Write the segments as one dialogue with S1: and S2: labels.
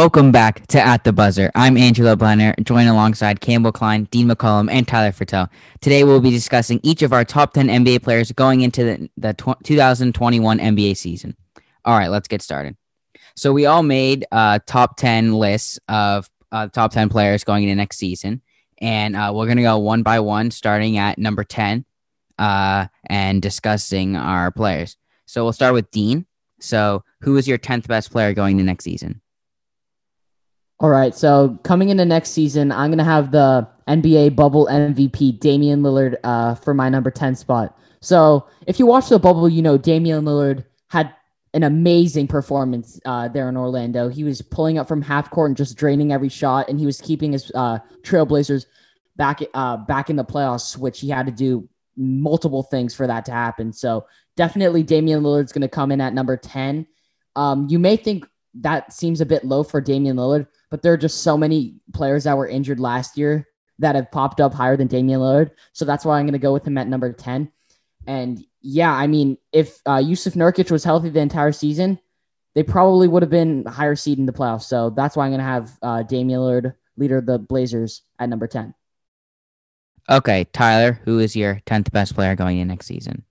S1: Welcome back to At the Buzzer. I'm Angelo Blenner, joined alongside Campbell Klein, Dean McCollum, and Tyler Fertel. Today we'll be discussing each of our top 10 NBA players going into the, the tw- 2021 NBA season. All right, let's get started. So we all made uh, top 10 lists of uh, top 10 players going into next season. And uh, we're going to go one by one, starting at number 10 uh, and discussing our players. So we'll start with Dean. So who is your 10th best player going to next season?
S2: All right. So coming into next season, I'm going to have the NBA bubble MVP, Damian Lillard, uh, for my number 10 spot. So if you watch the bubble, you know, Damian Lillard had an amazing performance uh, there in Orlando. He was pulling up from half court and just draining every shot, and he was keeping his uh, Trailblazers back uh, back in the playoffs, which he had to do multiple things for that to happen. So definitely Damian Lillard's going to come in at number 10. Um, you may think that seems a bit low for Damian Lillard, but there are just so many players that were injured last year that have popped up higher than Damian Lillard. So that's why I'm going to go with him at number 10. And yeah, I mean, if uh, Jusuf Nurkic was healthy the entire season, they probably would have been higher seed in the playoffs. So that's why I'm going to have uh, Damian Lillard, leader of the Blazers, at number 10.
S1: Okay, Tyler, who is your 10th best player going in next season?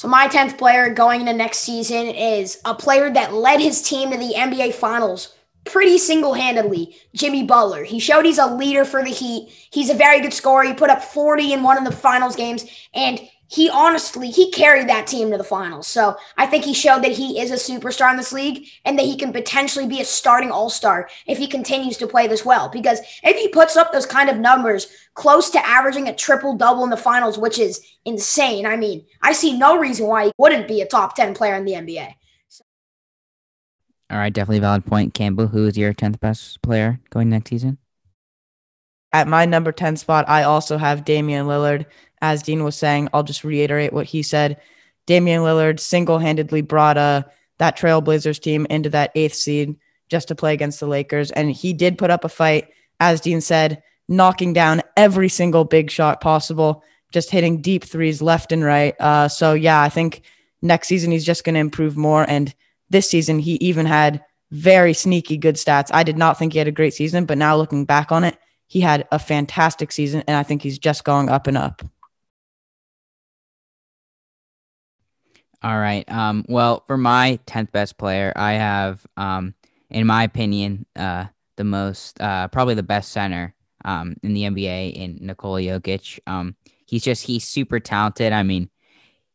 S3: So my 10th player going into next season is a player that led his team to the NBA Finals pretty single-handedly, Jimmy Butler. He showed he's a leader for the Heat. He's a very good scorer. He put up 40 in one of the finals games and he honestly he carried that team to the finals. So I think he showed that he is a superstar in this league and that he can potentially be a starting all-star if he continues to play this well. Because if he puts up those kind of numbers close to averaging a triple double in the finals, which is insane. I mean, I see no reason why he wouldn't be a top 10 player in the NBA. So-
S1: All right, definitely valid point. Campbell, who is your 10th best player going next season?
S4: At my number 10 spot, I also have Damian Lillard as Dean was saying, I'll just reiterate what he said. Damian Lillard single handedly brought uh, that Trailblazers team into that eighth seed just to play against the Lakers. And he did put up a fight, as Dean said, knocking down every single big shot possible, just hitting deep threes left and right. Uh, so, yeah, I think next season he's just going to improve more. And this season, he even had very sneaky good stats. I did not think he had a great season, but now looking back on it, he had a fantastic season. And I think he's just going up and up.
S1: All right. Um, well, for my 10th best player, I have, um, in my opinion, uh, the most, uh, probably the best center um, in the NBA in Nikola Jokic. Um, he's just, he's super talented. I mean,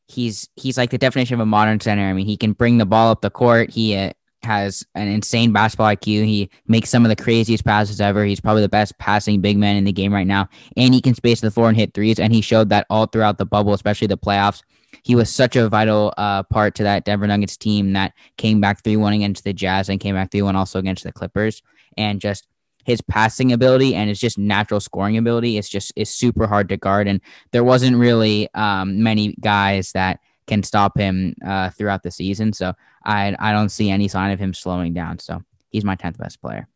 S1: he's, he's like the definition of a modern center. I mean, he can bring the ball up the court. He uh, has an insane basketball IQ. He makes some of the craziest passes ever. He's probably the best passing big man in the game right now. And he can space the floor and hit threes. And he showed that all throughout the bubble, especially the playoffs he was such a vital uh, part to that Denver Nuggets team that came back 3 1 against the Jazz and came back 3 1 also against the Clippers. And just his passing ability and his just natural scoring ability is just is super hard to guard. And there wasn't really um, many guys that can stop him uh, throughout the season. So I I don't see any sign of him slowing down. So he's my tenth best player.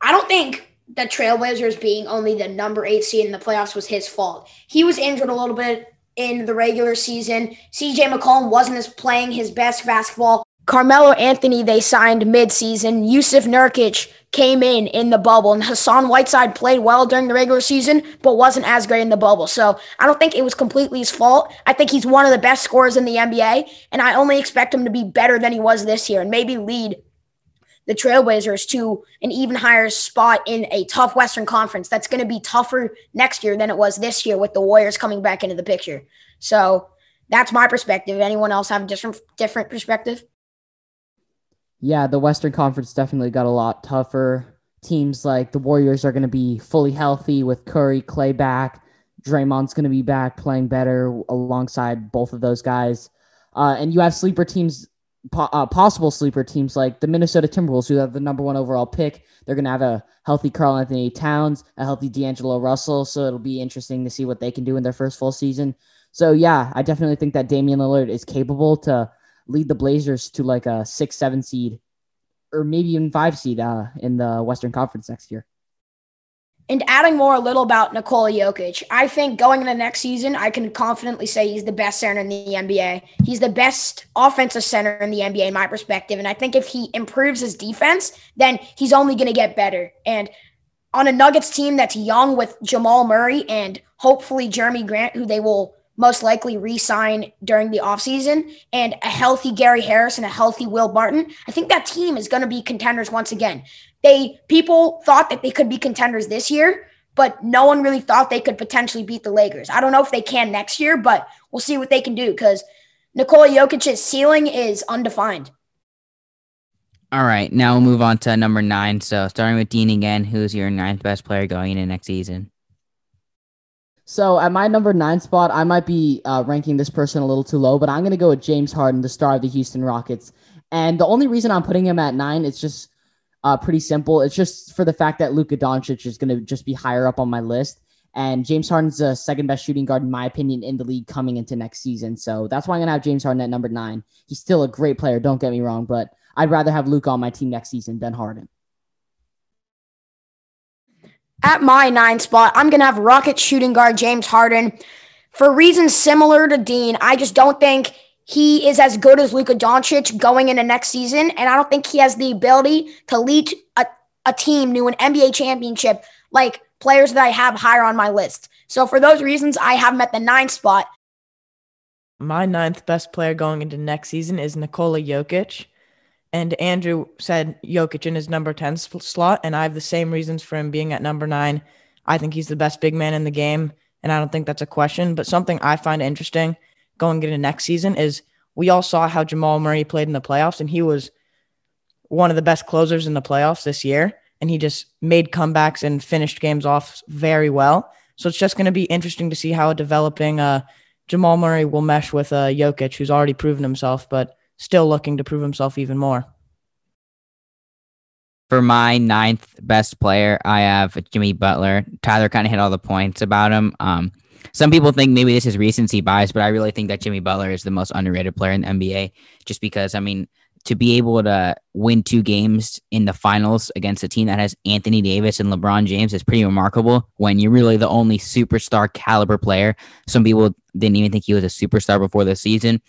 S3: I don't think the Trailblazers being only the number eight seed in the playoffs was his fault. He was injured a little bit in the regular season. CJ McCollum wasn't as playing his best basketball. Carmelo Anthony, they signed midseason. Jusuf Nurkic came in in the bubble, and Hassan Whiteside played well during the regular season, but wasn't as great in the bubble. So I don't think it was completely his fault. I think he's one of the best scorers in the NBA, and I only expect him to be better than he was this year and maybe lead the Trailblazers to an even higher spot in a tough Western Conference. That's going to be tougher next year than it was this year with the Warriors coming back into the picture. So that's my perspective. Anyone else have a different different perspective?
S2: Yeah, the Western Conference definitely got a lot tougher. Teams like the Warriors are going to be fully healthy with Curry, Klay back. Draymond's going to be back playing better alongside both of those guys. Uh, and you have sleeper teams po- uh, possible sleeper teams like the Minnesota Timberwolves, who have the number one overall pick. They're going to have a healthy Karl-Anthony Towns, a healthy D'Angelo Russell. So it'll be interesting to see what they can do in their first full season. So yeah, I definitely think that Damian Lillard is capable to lead the Blazers to like a six, seven seed, or maybe even five seed uh, in the Western Conference next year.
S3: And adding more a little about Nikola Jokic, I think going into next season, I can confidently say he's the best center in the NBA. He's the best offensive center in the NBA, in my perspective. And I think if he improves his defense, then he's only going to get better. And on a Nuggets team that's young with Jamal Murray and hopefully Jerami Grant, who they will most likely re-sign during the offseason, and a healthy Gary Harris and a healthy Will Barton, I think that team is going to be contenders once again. They people thought that they could be contenders this year, but no one really thought they could potentially beat the Lakers. I don't know if they can next year, but we'll see what they can do because Nikola Jokic's ceiling is undefined.
S1: All right, now we'll move on to number nine. So starting with Dean again, who's your ninth best player going into next season?
S2: So at my number nine spot, I might be uh, ranking this person a little too low, but I'm going to go with James Harden, the star of the Houston Rockets. And the only reason I'm putting him at nine, is just uh, pretty simple. It's just for the fact that Luka Doncic is going to just be higher up on my list. And James Harden's the second best shooting guard, in my opinion, in the league coming into next season. So that's why I'm going to have James Harden at number nine. He's still a great player, don't get me wrong, but I'd rather have Luka on my team next season than Harden.
S3: At my nine spot, I'm going to have Rocket shooting guard James Harden. For reasons similar to Dean, I just don't think he is as good as Luka Doncic going into next season. And I don't think he has the ability to lead a, a team to an NBA championship like players that I have higher on my list. So for those reasons, I have him at the nine spot.
S4: My ninth best player going into next season is Nikola Jokic. And Andrew said Jokic in his number 10 slot, and I have the same reasons for him being at number nine. I think he's the best big man in the game, and I don't think that's a question. But something I find interesting going into next season is we all saw how Jamal Murray played in the playoffs, and he was one of the best closers in the playoffs this year. And he just made comebacks and finished games off very well. So it's just going to be interesting to see how a developing uh, Jamal Murray will mesh with uh, Jokic, who's already proven himself. But still looking to prove himself even more.
S1: For my ninth best player, I have Jimmy Butler. Tyler kind of hit all the points about him. Um, some people think maybe this is recency bias, but I really think that Jimmy Butler is the most underrated player in the NBA just because, I mean, to be able to win two games in the finals against a team that has Anthony Davis and LeBron James is pretty remarkable when you're really the only superstar caliber player. Some people didn't even think he was a superstar before the season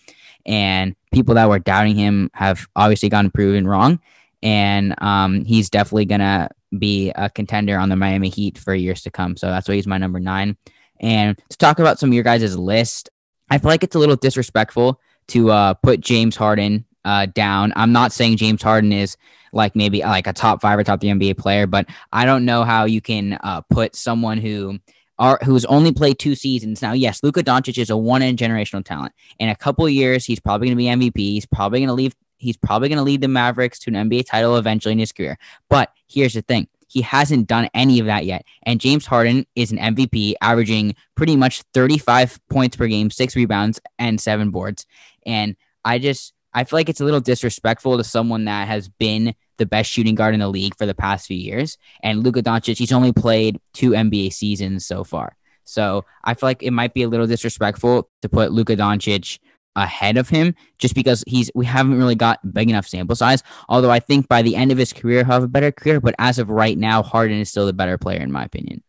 S1: and people that were doubting him have obviously gotten proven wrong. And um, he's definitely gonna be a contender on the Miami Heat for years to come. So that's why he's my number nine. And to talk about some of your guys' list, I feel like it's a little disrespectful to uh, put James Harden uh, down. I'm not saying James Harden is like maybe like a top five or top three NBA player, but I don't know how you can uh, put someone who are who's only played two seasons now. Yes, Luka Doncic is a one in generational talent. In a couple years, he's probably going to be MVP. He's probably going to leave. He's probably going to lead the Mavericks to an NBA title eventually in his career. But here's the thing: he hasn't done any of that yet. And James Harden is an MVP, averaging pretty much 35 points per game, six rebounds, and seven boards. And I just I feel like it's a little disrespectful to someone that has been the best shooting guard in the league for the past few years. And Luka Doncic, he's only played two NBA seasons so far. So I feel like it might be a little disrespectful to put Luka Doncic ahead of him just because he's we haven't really got big enough sample size. Although I think by the end of his career he'll have a better career. But as of right now, Harden is still the better player in my opinion.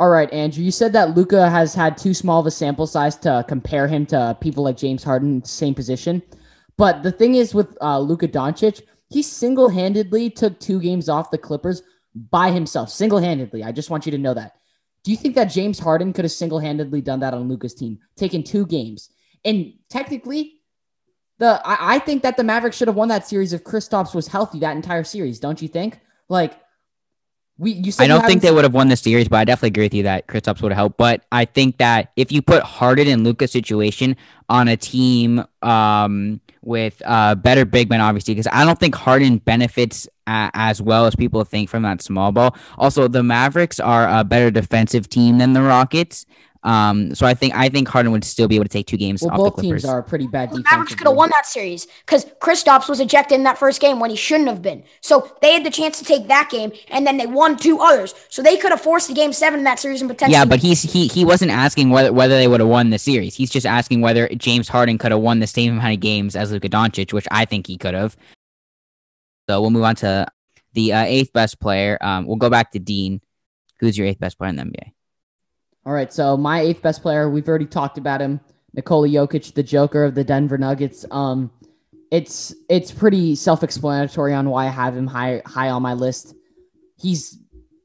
S2: All right, Andrew. You said that Luka has had too small of a sample size to compare him to people like James Harden, same position. But the thing is with uh, Luka Doncic, he single handedly took two games off the Clippers by himself, single handedly. I just want you to know that. Do you think that James Harden could have single handedly done that on Luka's team, taken two games? And technically, the I, I think that the Mavericks should have won that series if Kristaps was healthy that entire series. Don't you think? Like we, you
S1: I don't think they would have won the series, but I definitely agree with you that Kristaps would have helped. But I think that if you put Harden and Luka's situation on a team um, with uh, better big men, obviously, because I don't think Harden benefits a- as well as people think from that small ball. Also, the Mavericks are a better defensive team than the Rockets. Um, so I think I think Harden would still be able to take two games well, off
S2: both
S1: the Clippers.
S2: teams are pretty bad.
S3: The Mavericks could have won that series because Chris Kristaps was ejected in that first game when he shouldn't have been. So they had the chance to take that game, and then they won two others. So they could have forced the game seven in that series and potentially.
S1: Yeah, but he's he he wasn't asking whether whether they would have won the series. He's just asking whether James Harden could have won the same amount of games as Luka Doncic, which I think he could have. So we'll move on to the uh, eighth best player. Um, we'll go back to Dean who's your eighth best player in the NBA?
S2: All right, so my eighth best player, we've already talked about him, Nikola Jokic, the Joker of the Denver Nuggets. Um, it's it's pretty self-explanatory on why I have him high high on my list. He's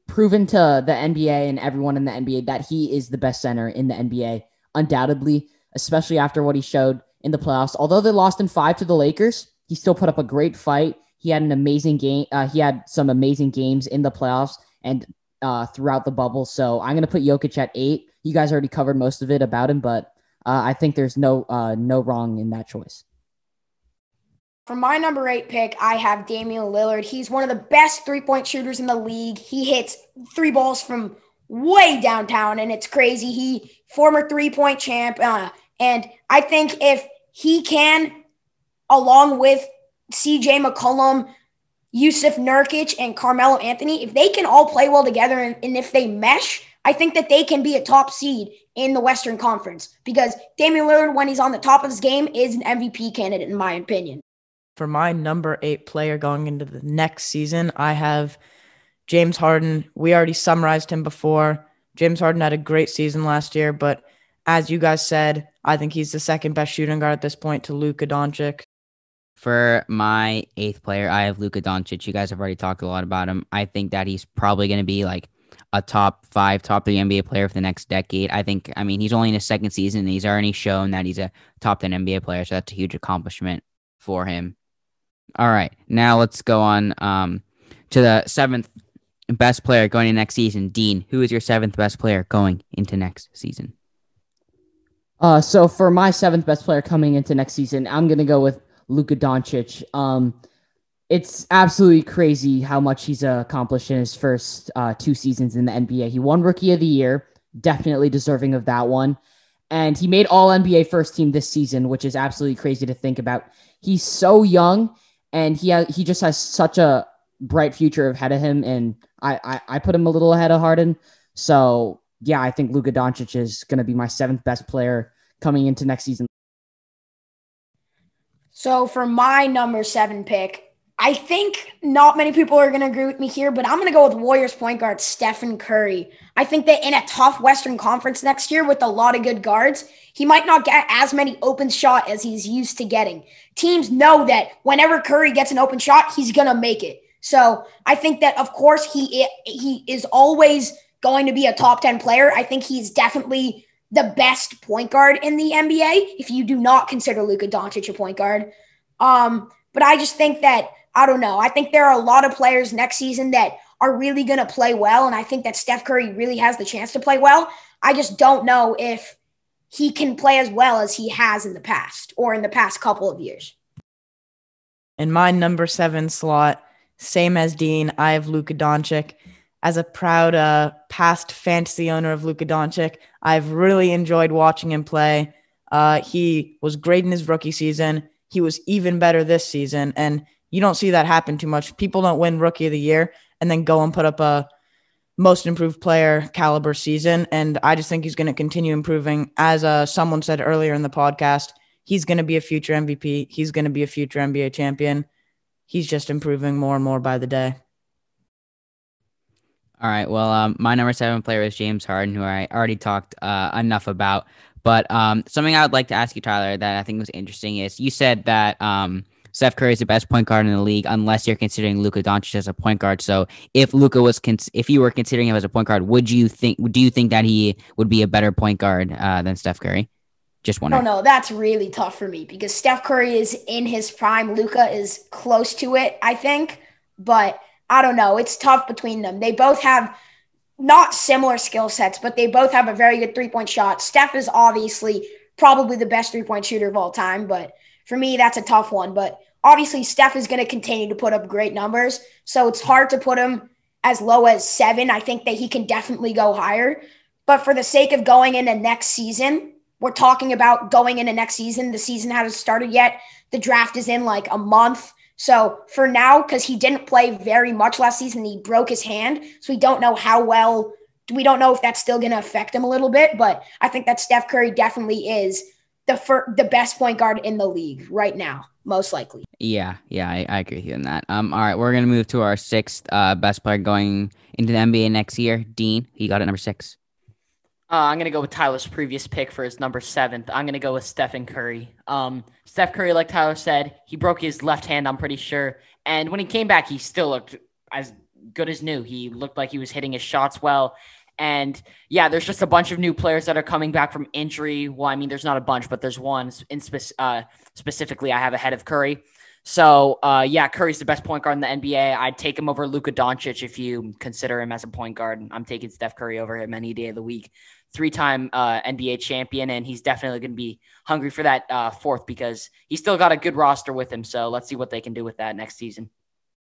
S2: proven to the NBA and everyone in the NBA that he is the best center in the NBA, undoubtedly, especially after what he showed in the playoffs. Although they lost in five to the Lakers, he still put up a great fight. He had an amazing game. Uh, he had some amazing games in the playoffs and uh, throughout the bubble. So I'm going to put Jokic at eight. You guys already covered most of it about him, but uh, I think there's no uh, no wrong in that choice.
S3: For my number eight pick, I have Damian Lillard. He's one of the best three point shooters in the league. He hits three balls from way downtown, and it's crazy. He former three point champ, uh, and I think if he can, along with C.J. McCollum, Jusuf Nurkic, and Carmelo Anthony, if they can all play well together and, and if they mesh, I think that they can be a top seed in the Western Conference because Damian Lillard, when he's on the top of his game, is an MVP candidate, in my opinion
S4: for my number eight player going into the next season, I have James Harden. We already summarized him before. James Harden had a great season last year, but as you guys said, I think he's the second best shooting guard at this point to Luka Doncic.
S1: For my eighth player, I have Luka Doncic. You guys have already talked a lot about him. I think that he's probably going to be like a top five, top three NBA player for the next decade. I think, I mean, he's only in his second season and he's already shown that he's a top 10 NBA player. So that's a huge accomplishment for him. All right. Now let's go on um, to the seventh best player going into next season. Dean, who is your seventh best player going into next season?
S2: Uh, so for my seventh best player coming into next season, I'm gonna go with Luka Doncic. Um, it's absolutely crazy how much he's accomplished in his first uh, two seasons in the NBA. He won Rookie of the Year, definitely deserving of that one, and he made All NBA first team this season, which is absolutely crazy to think about. He's so young and he ha- he just has such a bright future ahead of him. And I, I, I put him a little ahead of Harden. So yeah, I think Luka Doncic is going to be my seventh best player coming into next season.
S3: So for my number seven pick, I think not many people are going to agree with me here, but I'm going to go with Warriors point guard Stephen Curry. I think that in a tough Western Conference next year with a lot of good guards, he might not get as many open shot as he's used to getting. Teams know that whenever Curry gets an open shot, he's going to make it. So I think that of course he he is always going to be a top 10 player. I think he's definitely the best point guard in the NBA if you do not consider Luka Doncic a point guard. Um, but I just think that I don't know. I think there are a lot of players next season that are really going to play well. And I think that Steph Curry really has the chance to play well. I just don't know if he can play as well as he has in the past or in the past couple of years.
S4: In my number seven slot, same as Dean, I have Luka Doncic. As a proud uh, past fantasy owner of Luka Doncic, I've really enjoyed watching him play. Uh, he was great in his rookie season. He was even better this season. And you don't see that happen too much. People don't win rookie of the year and then go and put up a most improved player caliber season. And I just think he's going to continue improving. As uh, someone said earlier in the podcast, he's going to be a future MVP. He's going to be a future NBA champion. He's just improving more and more by the day.
S1: All right. Well, um, my number seven player is James Harden, who I already talked uh, enough about. But um, something I would like to ask you, Tyler, that I think was interesting is you said that um, Steph Curry is the best point guard in the league, unless you're considering Luka Doncic as a point guard. So, if Luka was, cons- if you were considering him as a point guard, would you think? Do you think that he would be a better point guard uh, than Steph Curry? Just wondering.
S3: Oh no, that's really tough for me because Steph Curry is in his prime. Luka is close to it, I think, but I don't know. It's tough between them. They both have not similar skill sets, but they both have a very good three point shot. Steph is obviously probably the best three point shooter of all time, but for me, that's a tough one. But obviously, Steph is going to continue to put up great numbers. So it's hard to put him as low as seven. I think that he can definitely go higher. But for the sake of going into next season, we're talking about going into next season. The season hasn't started yet. The draft is in like a month. So for now, because he didn't play very much last season, he broke his hand. So we don't know how well, we don't know if that's still going to affect him a little bit. But I think that Steph Curry definitely is the fir- the best point guard in the league right now, most likely.
S1: Yeah, yeah, I, I agree with you on that. Um, all right, we're gonna move to our sixth uh, best player going into the NBA next year. Dean, he got it number six.
S5: Uh, I'm gonna go with Tyler's previous pick for his number seventh. I'm gonna go with Stephen Curry. Um, Steph Curry, like Tyler said, he broke his left hand. I'm pretty sure, and when he came back, he still looked as good as new. He looked like he was hitting his shots well. And yeah, there's just a bunch of new players that are coming back from injury. Well, I mean, there's not a bunch, but there's one in spe- uh, specifically I have ahead of Curry. So uh, yeah, Curry's the best point guard in the NBA. I'd take him over Luka Doncic if you consider him as a point guard. I'm taking Steph Curry over him any day of the week. Three-time uh, NBA champion, and he's definitely going to be hungry for that uh, fourth because he's still got a good roster with him. So let's see what they can do with that next season.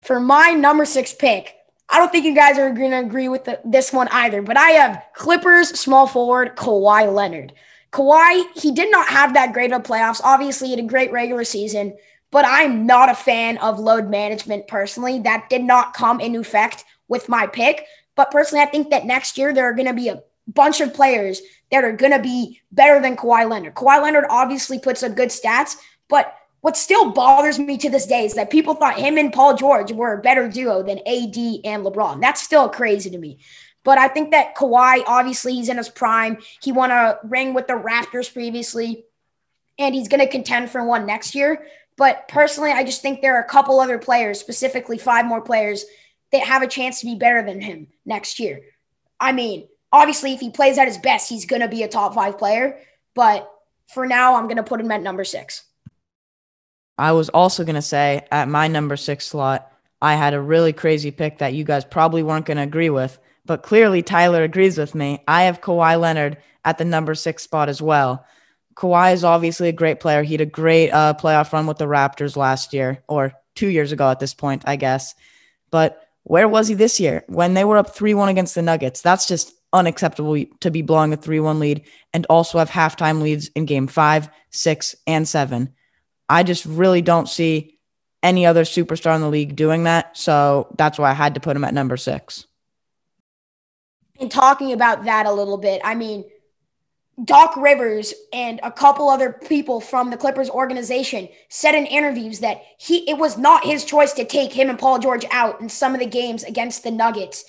S3: For my number six pick, I don't think you guys are going to agree with the, this one either, but I have Clippers small forward Kawhi Leonard. Kawhi, he did not have that great of playoffs. Obviously, he had a great regular season, but I'm not a fan of load management personally. That did not come into effect with my pick. But personally, I think that next year there are going to be a bunch of players that are going to be better than Kawhi Leonard. Kawhi Leonard obviously puts up good stats, but what still bothers me to this day is that people thought him and Paul George were a better duo than AD and LeBron. That's still crazy to me. But I think that Kawhi, obviously, he's in his prime. He won a ring with the Raptors previously, and he's going to contend for one next year. But personally, I just think there are a couple other players, specifically five more players, that have a chance to be better than him next year. I mean, obviously, if he plays at his best, he's going to be a top five player. But for now, I'm going to put him at number six.
S4: I was also going to say at my number six slot, I had a really crazy pick that you guys probably weren't going to agree with, but clearly Tyler agrees with me. I have Kawhi Leonard at the number six spot as well. Kawhi is obviously a great player. He had a great uh, playoff run with the Raptors last year, or two years ago at this point, I guess. But where was he this year when they were up 3 1 against the Nuggets? That's just unacceptable to be blowing a 3 1 lead and also have halftime leads in game five, six, and seven. I just really don't see any other superstar in the league doing that. So that's why I had to put him at number six.
S3: And talking about that a little bit, I mean, Doc Rivers and a couple other people from the Clippers organization said in interviews that he it was not his choice to take him and Paul George out in some of the games against the Nuggets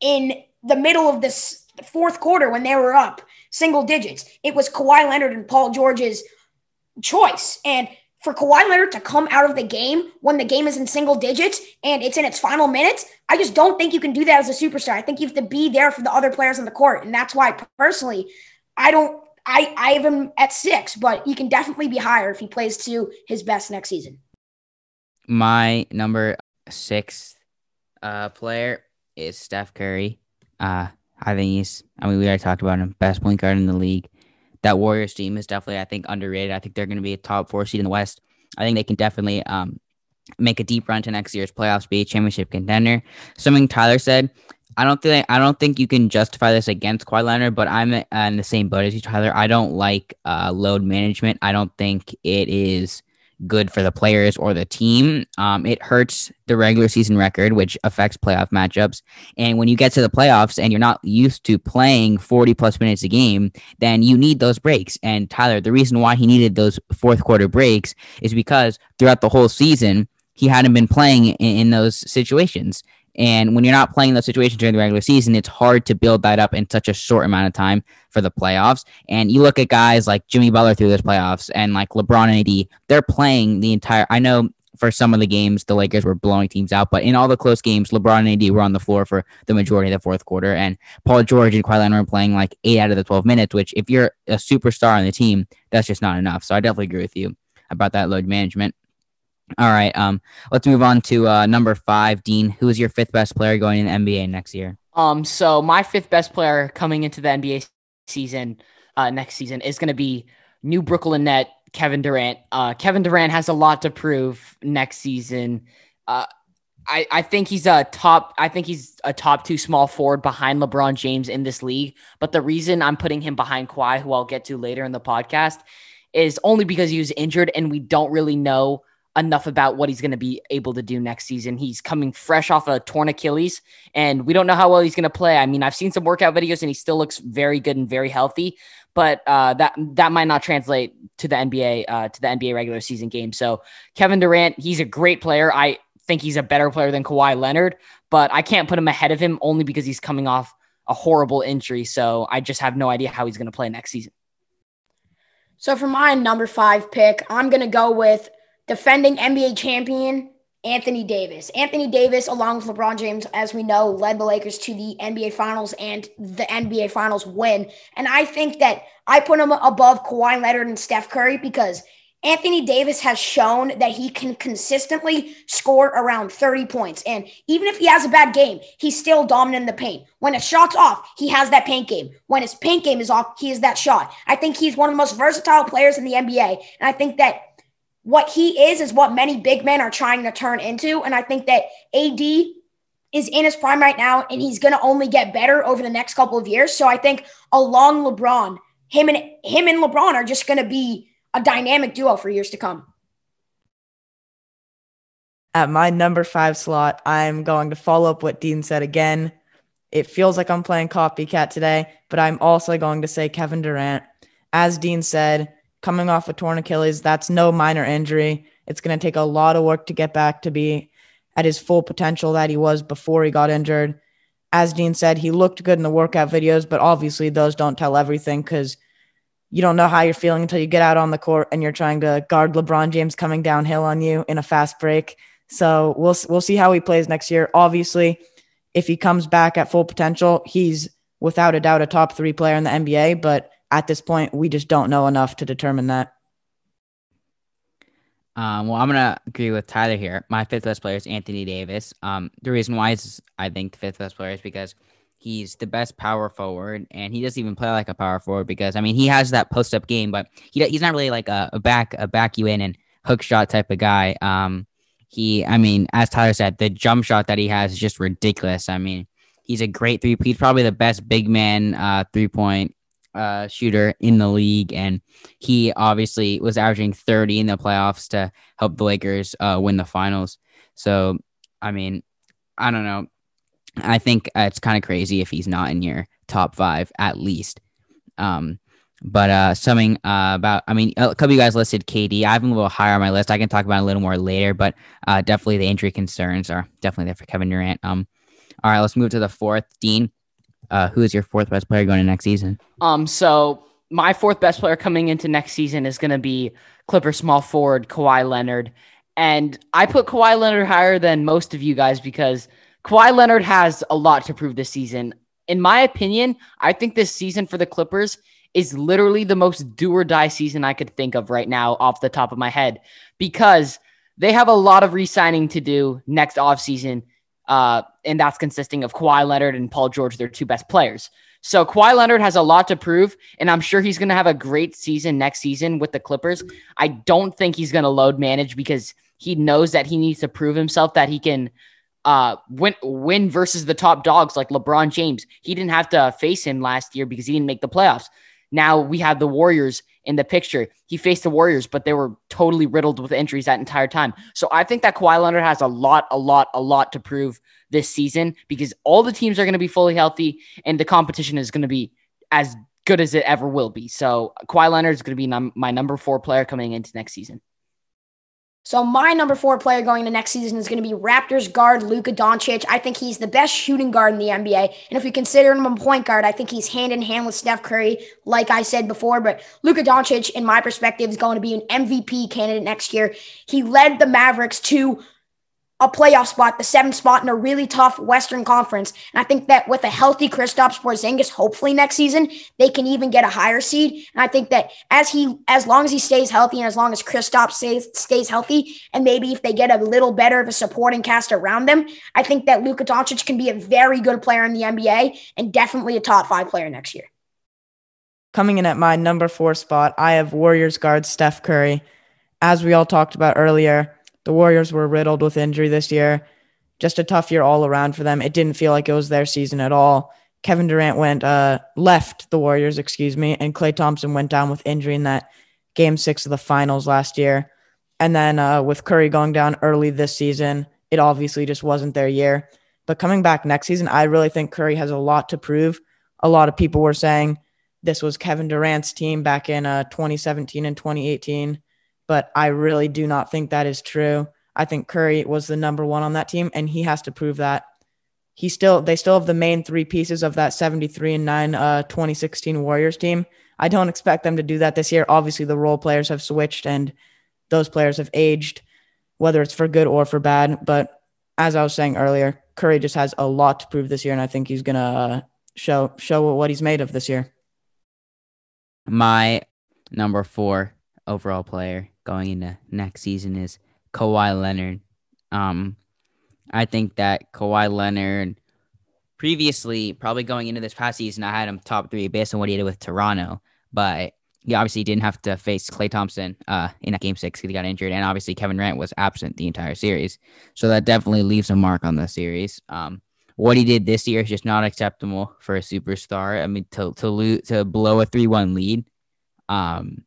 S3: in the middle of this fourth quarter when they were up single digits. It was Kawhi Leonard and Paul George's choice. And for Kawhi Leonard to come out of the game when the game is in single digits and it's in its final minutes, I just don't think you can do that as a superstar. I think you have to be there for the other players on the court. And that's why personally, I don't I, I have him at six, but he can definitely be higher if he plays to his best next season.
S1: My number six uh, player is Steph Curry. Uh, I think he's, I mean, we already talked about him, best point guard in the league that Warriors team is definitely, I think, underrated. I think they're going to be a top four seed in the West. I think they can definitely um, make a deep run to next year's playoffs, be a championship contender. Something Tyler said. I don't think I don't think you can justify this against Kawhi Leonard, but I'm in the same boat as you, Tyler. I don't like uh, load management. I don't think it is good for the players or the team. Um, it hurts the regular season record, which affects playoff matchups. And when you get to the playoffs and you're not used to playing 40 plus minutes a game, then you need those breaks. And Tyler, the reason why he needed those fourth quarter breaks is because throughout the whole season, he hadn't been playing in, in those situations. And when you're not playing those situations during the regular season, it's hard to build that up in such a short amount of time for the playoffs. And you look at guys like Jimmy Butler through those playoffs and like LeBron and AD, they're playing the entire. I know for some of the games the Lakers were blowing teams out, but in all the close games, LeBron and AD were on the floor for the majority of the fourth quarter. And Paul George and Kawhi Leonard were playing like eight out of the 12 minutes, which if you're a superstar on the team, that's just not enough. So I definitely agree with you about that load management. All right. Um, let's move on to uh, number five, Dean. Who is your fifth best player going in the NBA next year?
S5: Um, so my fifth best player coming into the NBA season uh, next season is going to be new Brooklyn net Kevin Durant. Uh, Kevin Durant has a lot to prove next season. Uh, I, I think he's a top. I think he's a top two small forward behind LeBron James in this league. But the reason I'm putting him behind Kawhi, who I'll get to later in the podcast, is only because he was injured and we don't really know enough about what he's going to be able to do next season. He's coming fresh off a torn Achilles, and we don't know how well he's going to play. I mean, I've seen some workout videos, and he still looks very good and very healthy, but uh, that that might not translate to the NBA uh, to the NBA regular season game. So Kevin Durant, he's a great player. I think he's a better player than Kawhi Leonard, but I can't put him ahead of him only because he's coming off a horrible injury. So I just have no idea how he's going to play next season.
S3: So for my number five pick, I'm going to go with defending NBA champion Anthony Davis. Anthony Davis, along with LeBron James, as we know, led the Lakers to the NBA Finals and the NBA Finals win. And I think that I put him above Kawhi Leonard and Steph Curry because – Anthony Davis has shown that he can consistently score around 30 points. And even if he has a bad game, he's still dominant in the paint. When his shot's off, he has that paint game. When his paint game is off, he is that shot. I think he's one of the most versatile players in the NBA. And I think that what he is is what many big men are trying to turn into. And I think that AD is in his prime right now, and he's going to only get better over the next couple of years. So I think along LeBron, him and him and LeBron are just going to be a dynamic duo for years to come.
S4: At my number five slot, I'm going to follow up what Dean said again. It feels like I'm playing copycat today, but I'm also going to say Kevin Durant. As Dean said, coming off a torn Achilles, that's no minor injury. It's going to take a lot of work to get back to be at his full potential that he was before he got injured. As Dean said, he looked good in the workout videos, but obviously those don't tell everything because you don't know how you're feeling until you get out on the court and you're trying to guard LeBron James coming downhill on you in a fast break. So we'll we'll see how he plays next year. Obviously, if he comes back at full potential, he's without a doubt a top 3 player in the NBA, but at this point, we just don't know enough to determine that.
S1: Um, well, I'm gonna agree with Tyler here. My fifth best player is Anthony Davis. Um, the reason why is I think the fifth best player is because He's the best power forward, and he doesn't even play like a power forward because I mean he has that post up game, but he he's not really like a, a back a back you in and hook shot type of guy. Um, he, I mean, as Tyler said, the jump shot that he has is just ridiculous. I mean, he's a great three. He's probably the best big man uh, three point uh, shooter in the league, and he obviously was averaging 30 in the playoffs to help the Lakers uh, win the finals. So, I mean, I don't know. I think uh, it's kind of crazy if he's not in your top five at least. Um, but uh, something uh, about, I mean, a couple of you guys listed KD. I have him a little higher on my list. I can talk about it a little more later, but uh, definitely the injury concerns are definitely there for Kevin Durant. Um, all right, let's move to the fourth. Dean, uh, who is your fourth best player going into next season?
S5: Um, so my fourth best player coming into next season is going to be Clipper small forward Kawhi Leonard, and I put Kawhi Leonard higher than most of you guys because Kawhi Leonard has a lot to prove this season. In my opinion, I think this season for the Clippers is literally the most do or die season I could think of right now off the top of my head because they have a lot of re signing to do next offseason. Uh, and that's consisting of Kawhi Leonard and Paul George, their two best players. So Kawhi Leonard has a lot to prove, and I'm sure he's going to have a great season next season with the Clippers. I don't think he's going to load manage because he knows that he needs to prove himself that he can uh win win versus the top dogs like LeBron James. He didn't have to face him last year because he didn't make the playoffs. Now we have the Warriors in the picture. He faced the Warriors, but they were totally riddled with injuries that entire time. So I think that Kawhi Leonard has a lot, a lot, a lot to prove this season because all the teams are going to be fully healthy and the competition is going to be as good as it ever will be. So Kawhi Leonard is going to be num- my number four player coming into next season.
S3: So my number four player going to next season is going to be Raptors guard Luka Doncic. I think he's the best shooting guard in the NBA, and if we consider him a point guard, I think he's hand in hand with Steph Curry, like I said before. But Luka Doncic, in my perspective, is going to be an MVP candidate next year. He led the Mavericks to a playoff spot, the seventh spot in a really tough Western Conference. And I think that with a healthy Kristaps Porzingis, hopefully next season they can even get a higher seed. And I think that as he, as long as he stays healthy, and as long as Kristaps stays stays healthy, and maybe if they get a little better of a supporting cast around them, I think that Luka Doncic can be a very good player in the NBA and definitely a top five player next year.
S4: Coming in at my number four spot, I have Warriors guard Steph Curry. As we all talked about earlier, the Warriors were riddled with injury this year. Just a tough year all around for them. It didn't feel like it was their season at all. Kevin Durant went uh, left the Warriors, excuse me, and Klay Thompson went down with injury in that game six of the finals last year. And then uh, with Curry going down early this season, it obviously just wasn't their year. But coming back next season, I really think Curry has a lot to prove. A lot of people were saying this was Kevin Durant's team back in uh, 2017 and 2018, but I really do not think that is true. I think Curry was the number one on that team, and he has to prove that. He still, they still have the main three pieces of that 73 and 9 uh, 2016 Warriors team. I don't expect them to do that this year. Obviously, the role players have switched and those players have aged, whether it's for good or for bad. But as I was saying earlier, Curry just has a lot to prove this year, and I think he's gonna uh, show show what he's made of this year.
S1: My number four overall player going into next season is Kawhi Leonard. Um, I think that Kawhi Leonard previously, probably going into this past season, I had him top three based on what he did with Toronto. But he obviously didn't have to face Klay Thompson uh, in that game six because he got injured. And obviously, Kevin Durant was absent the entire series. So that definitely leaves a mark on the series. Um, what he did this year is just not acceptable for a superstar. I mean, to to lose, to blow a three one lead, um,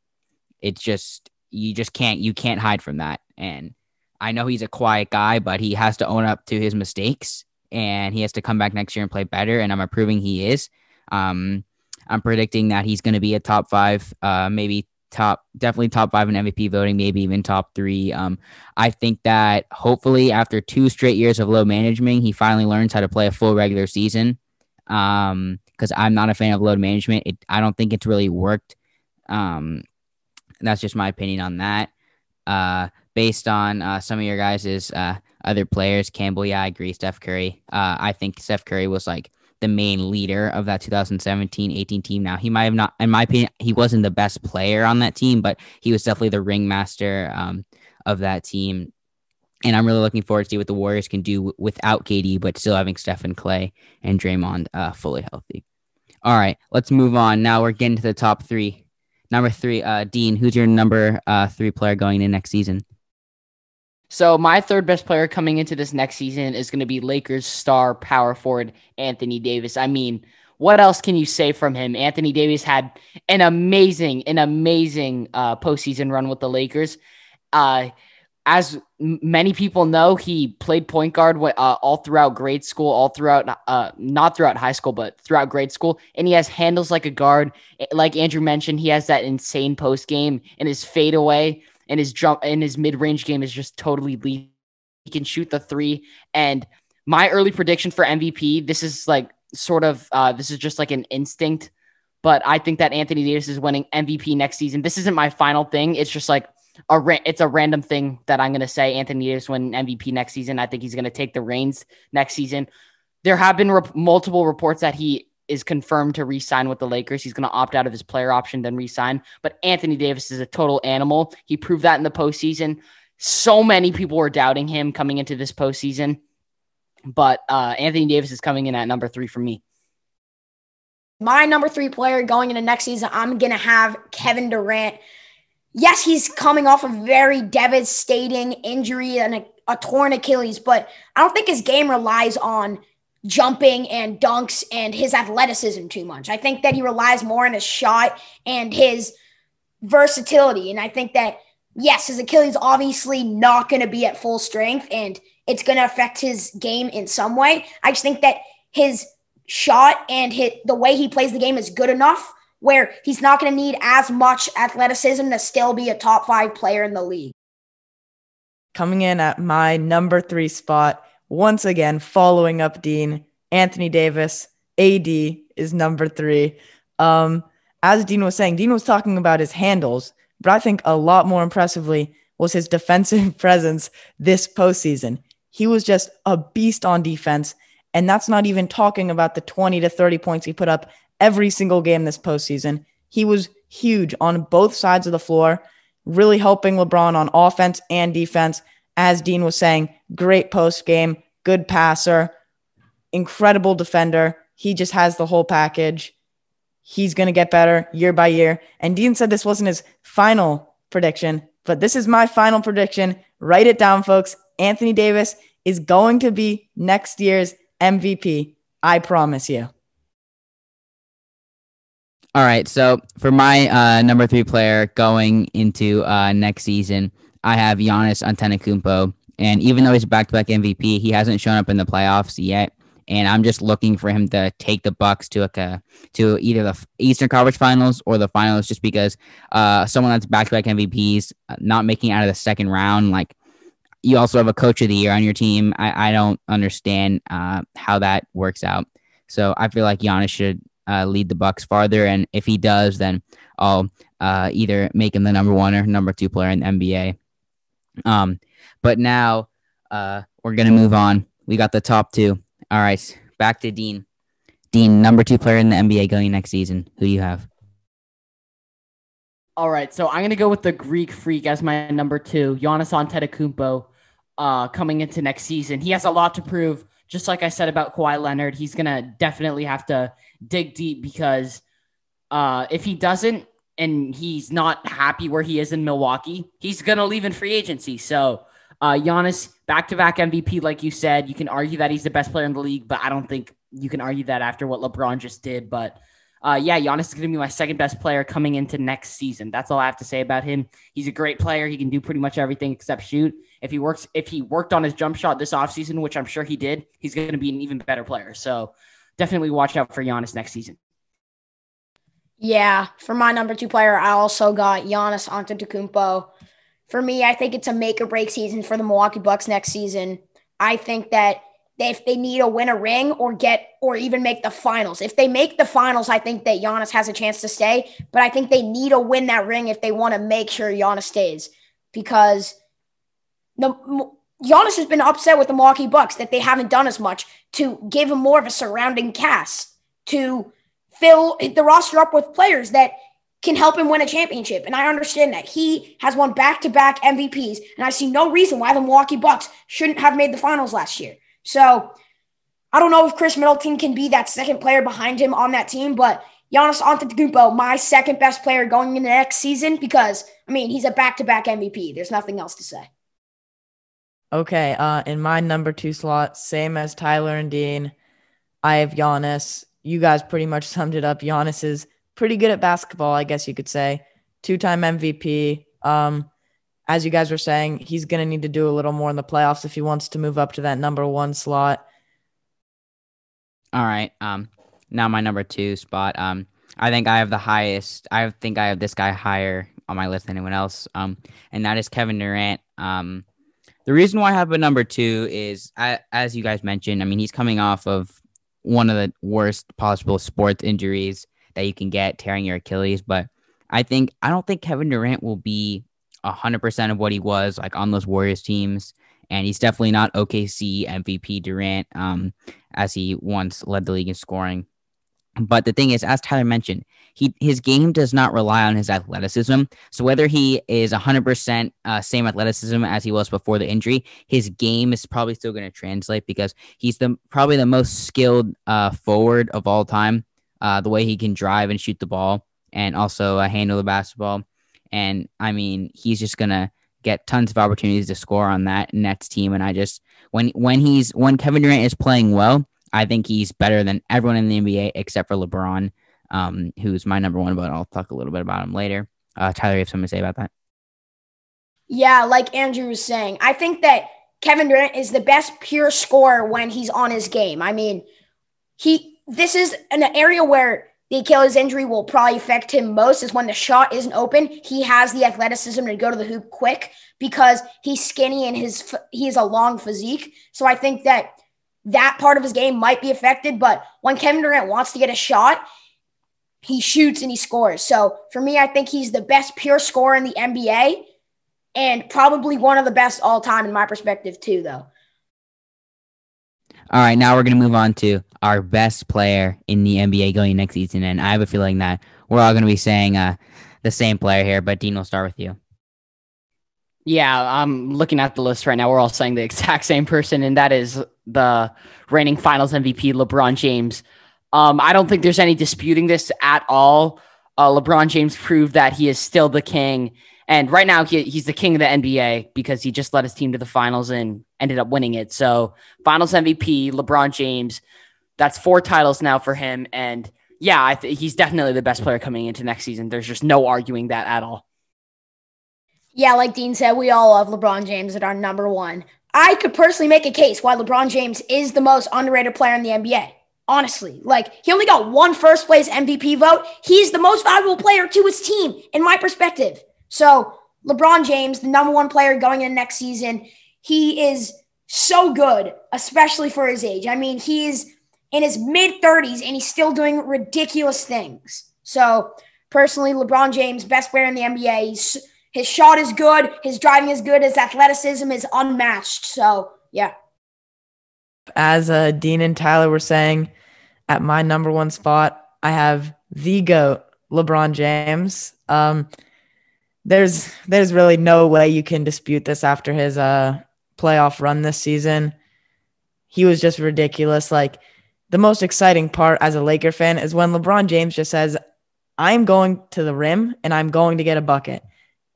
S1: it's just you just can't you can't hide from that. And I know he's a quiet guy, but he has to own up to his mistakes, and he has to come back next year and play better. And I'm approving he is. Um, I'm predicting that he's going to be a top five, uh, maybe top, definitely top five in MVP voting, maybe even top three. Um, I think that hopefully after two straight years of low management, he finally learns how to play a full regular season. Um, because I'm not a fan of load management. It, I don't think it's really worked. Um, that's just my opinion on that. Uh, based on uh, some of your guys' uh, other players, Campbell, yeah, I agree. Steph Curry. Uh, I think Steph Curry was like the main leader of that 2017-18 team. Now he might have not, in my opinion, he wasn't the best player on that team, but he was definitely the ringmaster um, of that team. And I'm really looking forward to see what the Warriors can do without KD, but still having Stephen Klay and Draymond uh, fully healthy. All right, let's move on. Now we're getting to the top three. Number three, uh, Dean, who's your number uh, three player going in next season?
S5: So my third best player coming into this next season is going to be Lakers star power forward Anthony Davis. I mean, what else can you say from him? Anthony Davis had an amazing, an amazing uh, postseason run with the Lakers. Uh, as many people know, he played point guard uh, all throughout grade school, all throughout, uh, not throughout high school, but throughout grade school. And he has handles like a guard. Like Andrew mentioned, he has that insane post game and his fadeaway and his jump and his mid range game is just totally lethal. He can shoot the three. And my early prediction for MVP, this is like sort of uh, this is just like an instinct, but I think that Anthony Davis is winning MVP next season. This isn't my final thing. It's just like a ra- it's a random thing that I'm gonna say. Anthony Davis win MVP next season. I think he's gonna take the reins next season. There have been re- multiple reports that he is confirmed to re-sign with the Lakers. He's going to opt out of his player option, then re-sign. But Anthony Davis is a total animal. He proved that in the postseason. So many people were doubting him coming into this postseason, but uh, Anthony Davis is coming in at number three for me.
S3: My number three player going into next season, I'm going to have Kevin Durant. Yes, he's coming off a very devastating injury and a, a torn Achilles, but I don't think his game relies on jumping and dunks and his athleticism too much. I think that he relies more on his shot and his versatility. And I think that, yes, his Achilles obviously not going to be at full strength and it's going to affect his game in some way. I just think that his shot and hit the way he plays the game is good enough where he's not going to need as much athleticism to still be a top five player in the league.
S4: Coming in at my number three spot once again, following up Dean, Anthony Davis, AD is number three. Um, as Dean was saying, Dean was talking about his handles, but I think a lot more impressively was his defensive presence this postseason. He was just a beast on defense. And that's not even talking about the 20 to 30 points he put up every single game this postseason. He was huge on both sides of the floor, really helping LeBron on offense and defense as Dean was saying, great post game, good passer, incredible defender. He just has the whole package. He's going to get better year by year. And Dean said this wasn't his final prediction, but this is my final prediction. Write it down, folks. Anthony Davis is going to be next year's MVP. I promise you.
S1: All right. So for my uh, number three player going into uh, next season, I have Giannis Antetokounmpo, and even though he's back-to-back MVP, he hasn't shown up in the playoffs yet. And I'm just looking for him to take the Bucks to a, to either the Eastern Conference Finals or the Finals, just because uh, someone that's back-to-back MVPs uh, not making out of the second round, like you also have a Coach of the Year on your team. I, I don't understand uh, how that works out. So I feel like Giannis should uh, lead the Bucks farther, and if he does, then I'll uh, either make him the number one or number two player in the NBA. Um, but now uh, we're gonna move on. We got the top two. All right, back to Dean. Dean, number two player in the NBA going next season. Who do you have?
S5: All right, so I'm gonna go with the Greek Freak as my number two, Giannis Antetokounmpo. Uh, coming into next season, he has a lot to prove. Just like I said about Kawhi Leonard, he's gonna definitely have to dig deep because uh, if he doesn't, and he's not happy where he is in Milwaukee, he's gonna leave in free agency. So uh, Giannis, back to back MVP, like you said, you can argue that he's the best player in the league, but I don't think you can argue that after what LeBron just did. But uh, yeah, Giannis is going to be my second best player coming into next season. That's all I have to say about him. He's a great player. He can do pretty much everything except shoot. If he works, if he worked on his jump shot this offseason, which I'm sure he did, he's going to be an even better player. So definitely watch out for Giannis next season.
S3: Yeah, for my number two player, I also got Giannis Antetokounmpo for me, I think it's a make or break season for the Milwaukee Bucks next season. I think that if they need to win a ring or get or even make the finals, if they make the finals, I think that Giannis has a chance to stay. But I think they need to win that ring if they want to make sure Giannis stays because the Giannis has been upset with the Milwaukee Bucks that they haven't done as much to give him more of a surrounding cast to fill the roster up with players that can help him win a championship. And I understand that. He has won back to back MVPs. And I see no reason why the Milwaukee Bucks shouldn't have made the finals last year. So I don't know if Khris Middleton can be that second player behind him on that team, but Giannis Antetokounmpo, my second best player going into next season because, I mean, he's a back to back MVP. There's nothing else to say.
S4: Okay. Uh, in my number two slot, same as Tyler and Dean, I have Giannis. You guys pretty much summed it up. Giannis is pretty good at basketball, I guess you could say. Two time MVP. Um, as you guys were saying, he's going to need to do a little more in the playoffs if he wants to move up to that number one slot.
S1: All right. Um, now my number two spot. Um, I think I have the highest. I think I have this guy higher on my list than anyone else. Um, and that is Kevin Durant. Um, the reason why I have a number two is, as you guys mentioned, I mean, he's coming off of one of the worst possible sports injuries that you can get tearing your Achilles. But I think I don't think Kevin Durant will be hundred percent of what he was like on those Warriors teams. And he's definitely not OKC MVP Durant, um, as he once led the league in scoring. But the thing is, as Tyler mentioned, he his game does not rely on his athleticism. So whether he is 100% uh, same athleticism as he was before the injury, his game is probably still going to translate because he's the probably the most skilled uh, forward of all time uh, the way he can drive and shoot the ball and also uh, handle the basketball. And I mean, he's just gonna get tons of opportunities to score on that Nets team. And I just when when he's when Kevin Durant is playing well, I think he's better than everyone in the NBA except for LeBron, um, who's my number one. But I'll talk a little bit about him later. Uh, Tyler, you have something to say about that?
S3: Yeah, like Andrew was saying, I think that Kevin Durant is the best pure scorer when he's on his game. I mean, he this is an area where the Achilles injury will probably affect him most is when the shot isn't open. He has the athleticism to go to the hoop quick because he's skinny and his he has a long physique. So I think that that part of his game might be affected. But when Kevin Durant wants to get a shot, he shoots and he scores. So for me, I think he's the best pure scorer in the NBA and probably one of the best all time in my perspective too, though.
S1: All right, now we're going to move on to our best player in the NBA going next season. And I have a feeling that we're all going to be saying uh, the same player here, but Dean, will start with you.
S5: Yeah, I'm looking at the list right now. We're all saying the exact same person, and that is the reigning finals MVP, LeBron James. Um, I don't think there's any disputing this at all. Uh, LeBron James proved that he is still the king and right now, he, he's the king of the NBA because he just led his team to the finals and ended up winning it. So, finals MVP, LeBron James. That's four titles now for him. And yeah, th- he's definitely the best player coming into next season. There's just no arguing that at all.
S3: Yeah, like Dean said, we all love LeBron James at our number one. I could personally make a case why LeBron James is the most underrated player in the NBA. Honestly, like he only got one first place MVP vote. He's the most valuable player to his team, in my perspective. So, LeBron James, the number one player going in next season, he is so good, especially for his age. I mean, he's in his mid 30s and he's still doing ridiculous things. So, personally, LeBron James, best player in the NBA. He's, his shot is good, his driving is good, his athleticism is unmatched. So, yeah.
S4: As uh, Dean and Tyler were saying, at my number one spot, I have the GOAT, LeBron James. Um, there's there's really no way you can dispute this after his uh playoff run this season. He was just ridiculous. Like the most exciting part as a Laker fan is when LeBron James just says, I'm going to the rim and I'm going to get a bucket.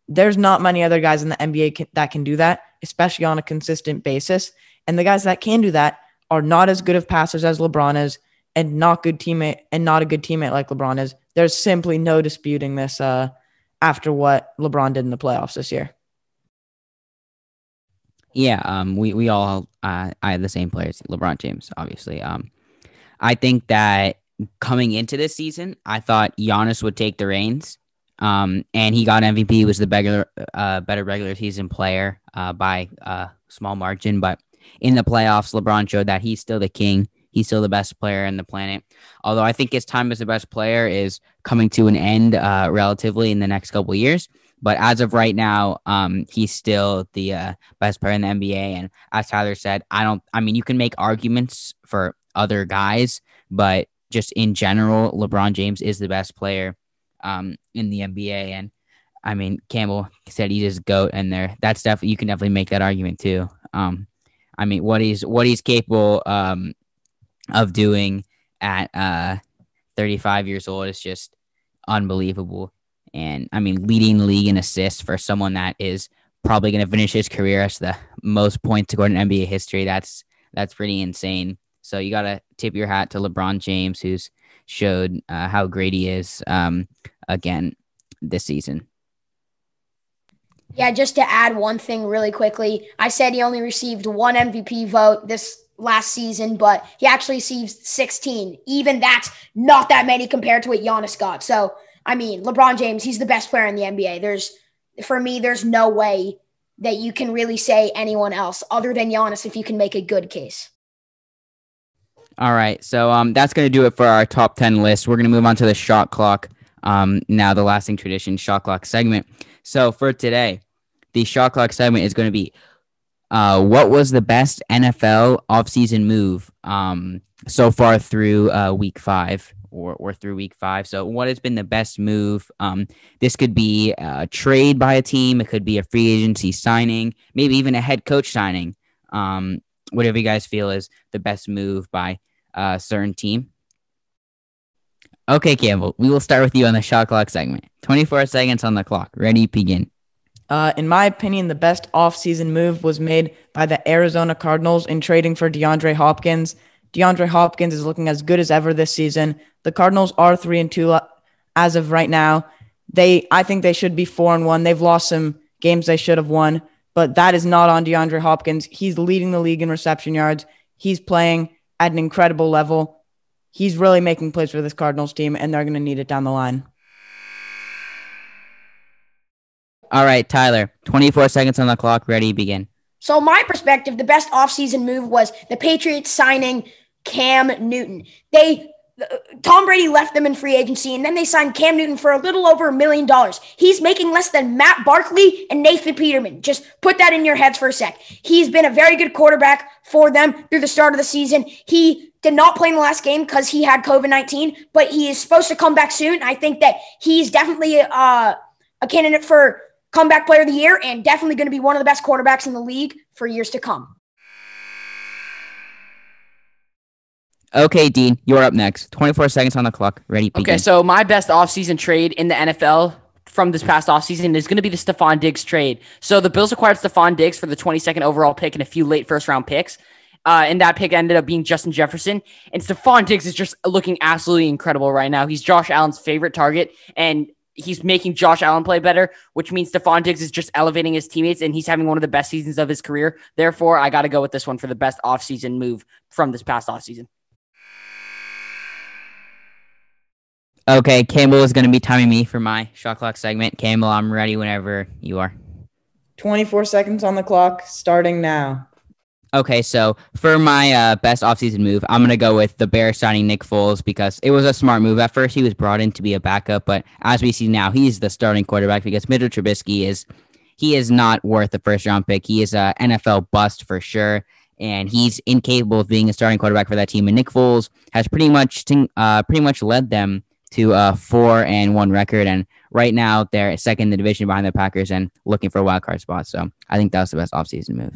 S4: There's not many other guys in the NBA can, that can do that, especially on a consistent basis. And the guys that can do that are not as good of passers as LeBron is and not good teammate and not a good teammate like LeBron is. There's simply no disputing this uh, after what LeBron did in the playoffs this year.
S1: Yeah, um, we we all uh, I have the same players, LeBron James, obviously. Um, I think that coming into this season, I thought Giannis would take the reins. Um, and he got MVP. Was the better uh, better regular season player uh, by a small margin, but in the playoffs, LeBron showed that he's still the king. He's still the best player in the planet. Although I think his time as the best player is coming to an end uh, relatively in the next couple years. But as of right now, um, he's still the uh, best player in the NBA. And as Tyler said, I don't. I mean, you can make arguments for other guys, but just in general, LeBron James is the best player um, in the NBA. And I mean, Campbell said he's just goat, and there. That's definitely you can definitely make that argument too. Um, I mean, what he's what he's capable um, of doing at uh, 35 years old is just unbelievable. And I mean, leading league in assists for someone that is probably going to finish his career as the most points scored in NBA history. That's that's pretty insane. So you got to tip your hat to LeBron James, who's showed uh, how great he is um, again this season.
S3: Yeah, just to add one thing really quickly, I said he only received one MVP vote this last season, but he actually received 16. Even that's not that many compared to what Giannis got. So I mean, LeBron James, he's the best player in the NBA. There's, for me, there's no way that you can really say anyone else other than Giannis if you can make a good case.
S1: All right. So um, that's going to do it for our top 10 list. We're going to move on to the shot clock. Um, now, the lasting tradition shot clock segment. So for today, the shot clock segment is going to be uh, what was the best NFL offseason move um, so far through uh, week five? or, or through week five. So, what has been the best move? Um, this could be a trade by a team, it could be a free agency signing, maybe even a head coach signing. Um, whatever you guys feel is the best move by a certain team. Okay, Campbell, we will start with you on the shot clock segment. 24 seconds on the clock. Ready, begin.
S4: Uh, in my opinion, the best offseason move was made by the Arizona Cardinals in trading for DeAndre Hopkins. DeAndre Hopkins is looking as good as ever this season. The Cardinals are three and two uh, as of right now. They, I think they should be four and one. They've lost some games they should have won, but that is not on DeAndre Hopkins. He's leading the league in reception yards. He's playing at an incredible level. He's really making plays for this Cardinals team, and they're going to need it down the line.
S1: All right, Tyler, 24 seconds on the clock. Ready, begin.
S3: So, my perspective, the best offseason move was the Patriots signing Cam Newton. They Tom Brady left them in free agency, and then they signed Cam Newton for a little over a million dollars. He's making less than Matt Barkley and Nathan Peterman. Just put that in your heads for a sec. He's been a very good quarterback for them through the start of the season. He did not play in the last game because he had COVID 19, but he is supposed to come back soon. I think that he's definitely uh, a candidate for comeback player of the year and definitely going to be one of the best quarterbacks in the league for years to come.
S1: Okay, Dean, you're up next. 24 seconds on the clock. Ready?
S5: Begin. Okay, so my best offseason trade in the NFL from this past offseason is going to be the Stefon Diggs trade. So the Bills acquired Stefon Diggs for the 22nd overall pick and a few late first round picks. Uh, and that pick ended up being Justin Jefferson. And Stefon Diggs is just looking absolutely incredible right now. He's Josh Allen's favorite target. And he's making Josh Allen play better, which means Stefon Diggs is just elevating his teammates and he's having one of the best seasons of his career. Therefore, I got to go with this one for the best offseason move from this past offseason.
S1: Okay, Campbell is going to be timing me for my shot clock segment. Campbell, I'm ready whenever you are.
S4: 24 seconds on the clock, starting now.
S1: Okay, so for my uh, best offseason move, I'm going to go with the Bears signing Nick Foles because it was a smart move. At first, he was brought in to be a backup, but as we see now, he's the starting quarterback because Mitchell Trubisky is he is not worth the first round pick. He is a NFL bust for sure, and he's incapable of being a starting quarterback for that team. And Nick Foles has pretty much uh, pretty much led them to a four and one record. And right now they're second in the division behind the Packers and looking for a wild card spot. So I think that was the best offseason move.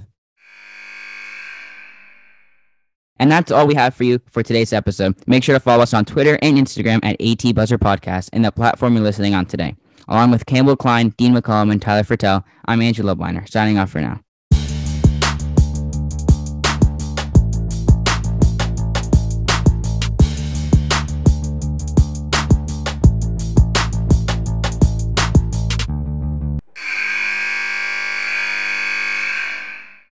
S1: And that's all we have for you for today's episode. Make sure to follow us on Twitter and Instagram at AT Buzzer Podcast and the platform you're listening on today. Along with Campbell Klein, Dean McCollum, and Tyler Fertel, I'm Andrew Lobleiner, signing off for now.